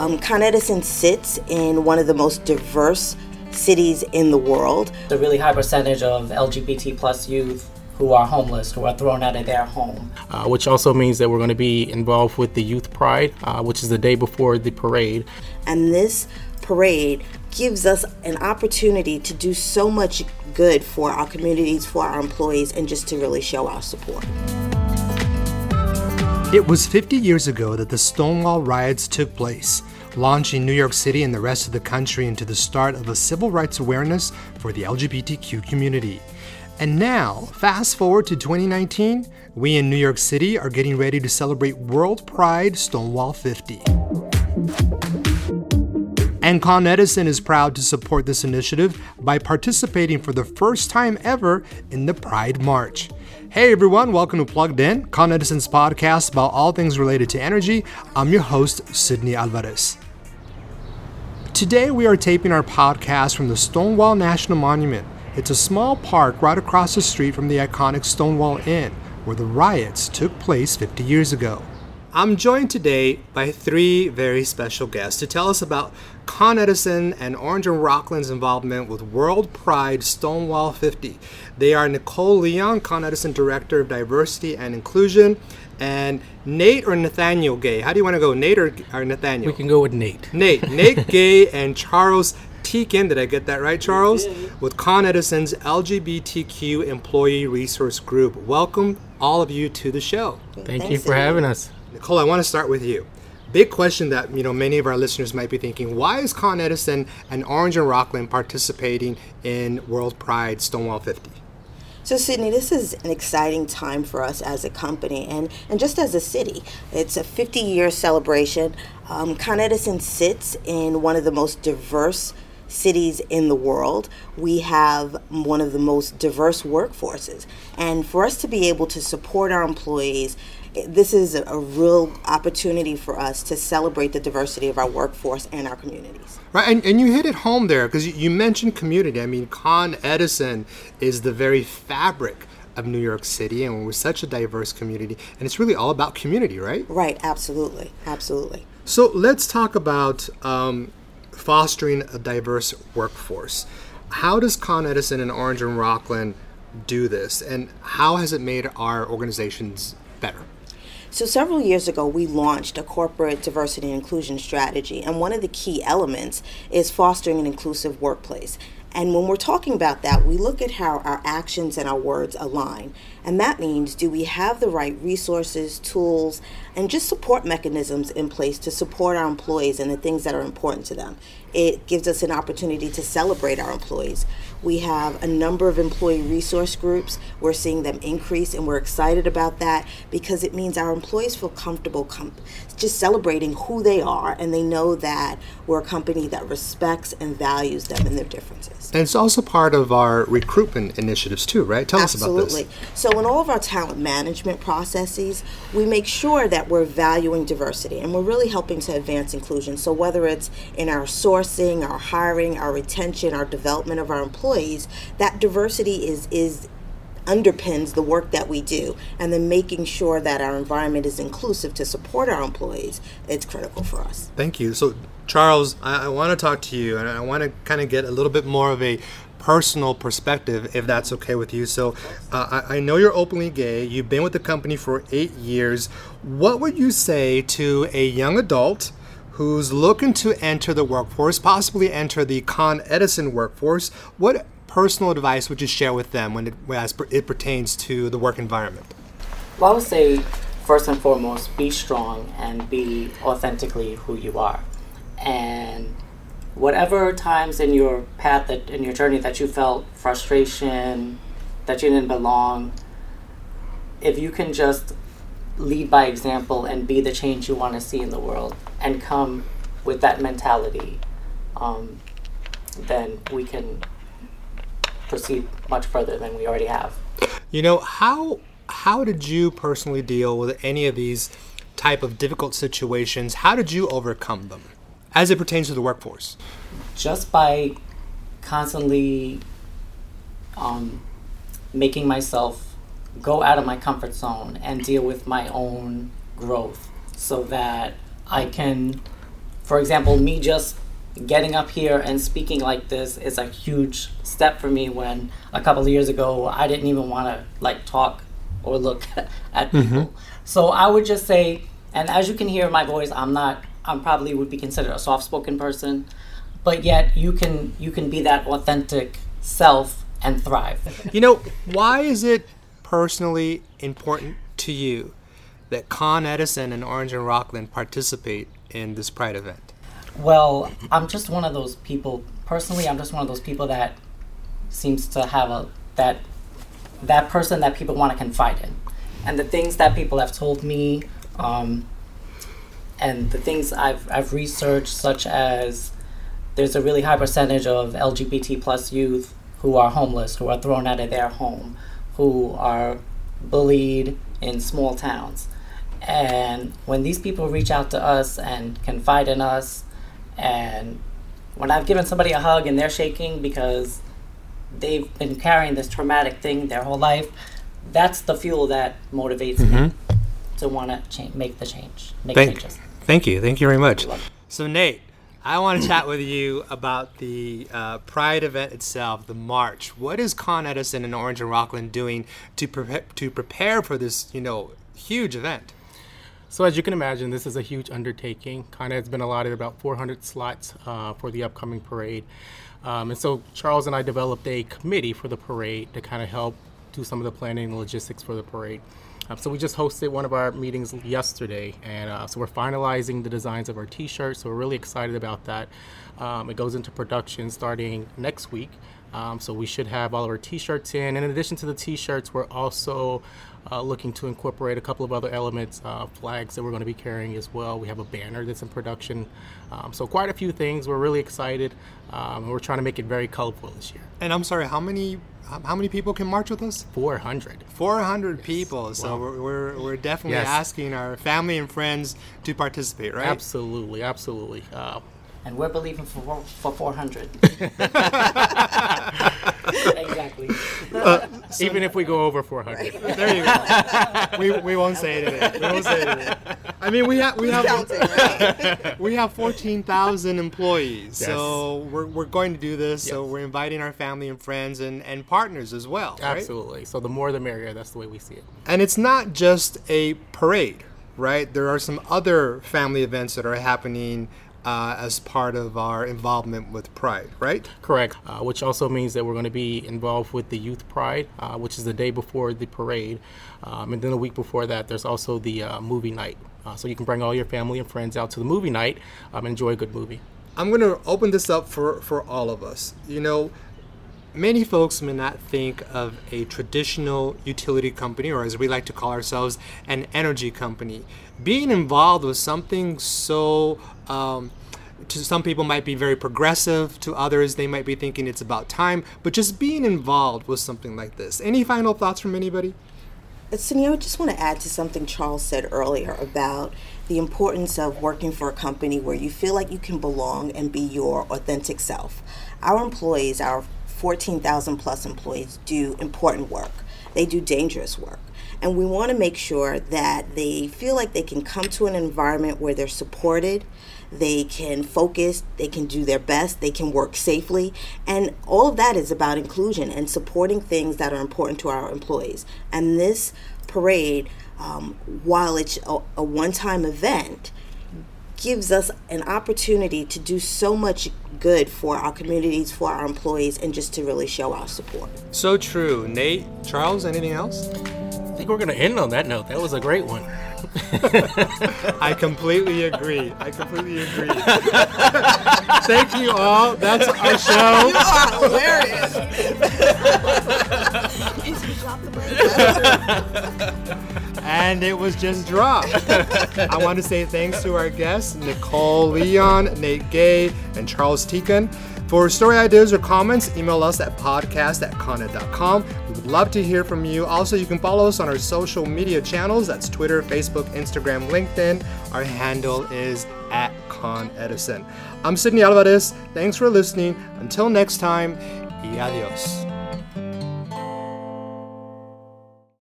Um, Con Edison sits in one of the most diverse cities in the world. The really high percentage of LGBT plus youth who are homeless, who are thrown out of their home. Uh, which also means that we're going to be involved with the Youth Pride, uh, which is the day before the parade. And this parade gives us an opportunity to do so much good for our communities, for our employees, and just to really show our support. It was 50 years ago that the Stonewall riots took place, launching New York City and the rest of the country into the start of a civil rights awareness for the LGBTQ community. And now, fast forward to 2019, we in New York City are getting ready to celebrate World Pride Stonewall 50. And Con Edison is proud to support this initiative by participating for the first time ever in the Pride March. Hey everyone, welcome to Plugged In, Con Edison's podcast about all things related to energy. I'm your host, Sydney Alvarez. Today we are taping our podcast from the Stonewall National Monument. It's a small park right across the street from the iconic Stonewall Inn, where the riots took place 50 years ago. I'm joined today by three very special guests to tell us about Con Edison and Orange and Rockland's involvement with World Pride Stonewall 50. They are Nicole Leon, Con Edison Director of Diversity and Inclusion, and Nate or Nathaniel Gay. How do you want to go, Nate or, or Nathaniel? We can go with Nate. Nate. Nate Gay and Charles Teakin, did I get that right, Charles? With Con Edison's LGBTQ Employee Resource Group. Welcome, all of you, to the show. Thank Thanks, you for Sydney. having us. Nicole, I want to start with you. Big question that you know many of our listeners might be thinking: Why is Con Edison and Orange and Rockland participating in World Pride Stonewall 50? So, Sydney, this is an exciting time for us as a company and, and just as a city. It's a 50 year celebration. Um, Con Edison sits in one of the most diverse cities in the world. We have one of the most diverse workforces. And for us to be able to support our employees, this is a, real opportunity for us to celebrate the diversity of our workforce and our communities. Right, and, and you hit it home there because you, you mentioned community. I mean, Con Edison is the very fabric of New York City, and we're such a diverse community, and it's really all about community, right? Right, absolutely, absolutely. So let's talk about um, fostering a diverse workforce. How does Con Edison and Orange and Rockland do this, and how has it made our organizations better? So, several years ago, we launched a corporate diversity and inclusion strategy, and one of the key elements is fostering an inclusive workplace. And when we're talking about that, we look at how our actions and our words align. And that means do we have the right resources, tools, and just support mechanisms in place to support our employees and the things that are important to them? It gives us an opportunity to celebrate our employees. We have a number of employee resource groups. We're seeing them increase, and we're excited about that because it means our employees feel comfortable com- just celebrating who they are, and they know that we're a company that respects and values them and their differences. And it's also part of our recruitment initiatives too, right? Tell Absolutely. us about this. Absolutely. So, in all of our talent management processes, we make sure that we're valuing diversity and we're really helping to advance inclusion. So, whether it's in our sourcing, our hiring, our retention, our development of our employees, that diversity is is underpins the work that we do and then making sure that our environment is inclusive to support our employees it's critical for us Thank you. So, Charles, I, I want to talk to you, and I want to kind of get a little bit more of a personal perspective, if that's okay with you. So, uh, I, I know you're openly gay. You've been with the company for eight years. What would you say to a young adult? Who's looking to enter the workforce, possibly enter the Con Edison workforce? What personal advice would you share with them when it, as it pertains to the work environment? Well, I would say, first and foremost, be strong and be authentically who you are. And whatever times in your path, that in your journey, that you felt frustration, that you didn't belong, if you can just lead by example and be the change you want to see in the world and come with that mentality, um, then we can proceed much further than we already have. You know how how did you personally deal with any of these type of difficult situations? How did you overcome them as it pertains to the workforce? just by constantly um, making myself go out of my comfort zone and deal with my own growth so that I can for example, me just getting up here and speaking like this is a huge step for me when a couple of years ago I didn't even want to like talk or look at mm-hmm. people. So I would just say, and as you can hear my voice, I'm not, I'm probably would be considered a soft-spoken person, but yet you can you can be that authentic self and thrive. You know, why is it personally important to you that Con Edison and Orange and Rockland participate in this Pride event? Well, I'm just one of those people. Personally, I'm just one of those people that seems to have a that that person that people want to confide in, and the things that people have told me, um, and the things I've I've researched, such as there's a really high percentage of LGBT plus youth who are homeless, who are thrown out of their home, who are bullied in small towns. And when these people reach out to us and confide in us, and when I've given somebody a hug and they're shaking because they've been carrying this traumatic thing their whole life, that's the fuel that motivates me mm-hmm. to want to cha- make the change, make Thank, changes. thank you. Thank you very much. So, Nate, I want to chat with you about the uh, Pride event itself, the march. What is Con Edison and Orange and Rockland doing to prepare, to prepare for this, you know, huge event? So as you can imagine, this is a huge undertaking. Con Ed's been allotted about 400 slots uh, for the upcoming parade. Um, and so Charles and I developed a committee for the parade to kind of help do some of the planning and logistics for the parade. Um, so we just hosted one of our meetings yesterday, and uh, so we're finalizing the designs of our T-shirts. So we're really excited about that. Um, it goes into production starting next week. Um, so we should have all of our T-shirts in. And in addition to the T-shirts, we're also uh, looking to incorporate a couple of other elements, uh, flags that we're going to be carrying as well. We have a banner that's in production. Um, so quite a few things. We're really excited. Um, we're trying to make it very colorful this year. And I'm sorry, how many how how many people can march with us? 400. 400 people. So Wow. we're, we're, we're definitely Yes. asking our family and friends to participate, right? Absolutely, absolutely. Uh, And we're believing for for 400. exactly. Uh, even if we go over 400. There you go. we, we won't say anything. We won't say anything. I mean, we have we have Counting, right? we have 14,000 employees, Yes. so we're, we're going to do this. So we're inviting our family and friends and, and partners as well. right? Absolutely. So the more the merrier. That's the way we see it. And it's not just a parade, right? There are some other family events that are happening uh, as part of our involvement with Pride, right? Correct. Uh, which also means that we're going to be involved with the Youth Pride, uh, which is the day before the parade. Um, and then a week before that, there's also the uh, movie night. Uh, so you can bring all your family and friends out to the movie night um, and enjoy a good movie. I'm going to open this up for, for all of us. You know, many folks may not think of a traditional utility company, or as we like to call ourselves, an energy company, being involved with something so. Um, to some people might be very progressive to others they might be thinking it's about time but just being involved with something like this any final thoughts from anybody Cindy, I just want to add to something Charles said earlier about the importance of working for a company where you feel like you can belong and be your authentic self. Our employees, our 14,000 plus employees, do important work. They do dangerous work. And we want to make sure that they feel like they can come to an environment where they're supported, they can focus, they can do their best, they can work safely. And all of that is about inclusion and supporting things that are important to our employees. And this parade, um, while it's a, a one time event, gives us an opportunity to do so much good for our communities, for our employees, and just to really show our support. so true nate charles anything else I think we're going to end on that note. That was a great one. I completely agree. I completely agree. Thank you all. That's our show. You are hilarious. And it was just dropped. I want to say thanks to our guests, Nicole Leon, Nate Gay, and Charles Teakin. For story ideas or comments, email us at podcast at coned.com. We would love to hear from you. Also, you can follow us on our social media channels. That's Twitter, Facebook, Instagram, LinkedIn. Our handle is at Con Edison. I'm Sydney Alvarez. Thanks for listening. Until next time, y adios.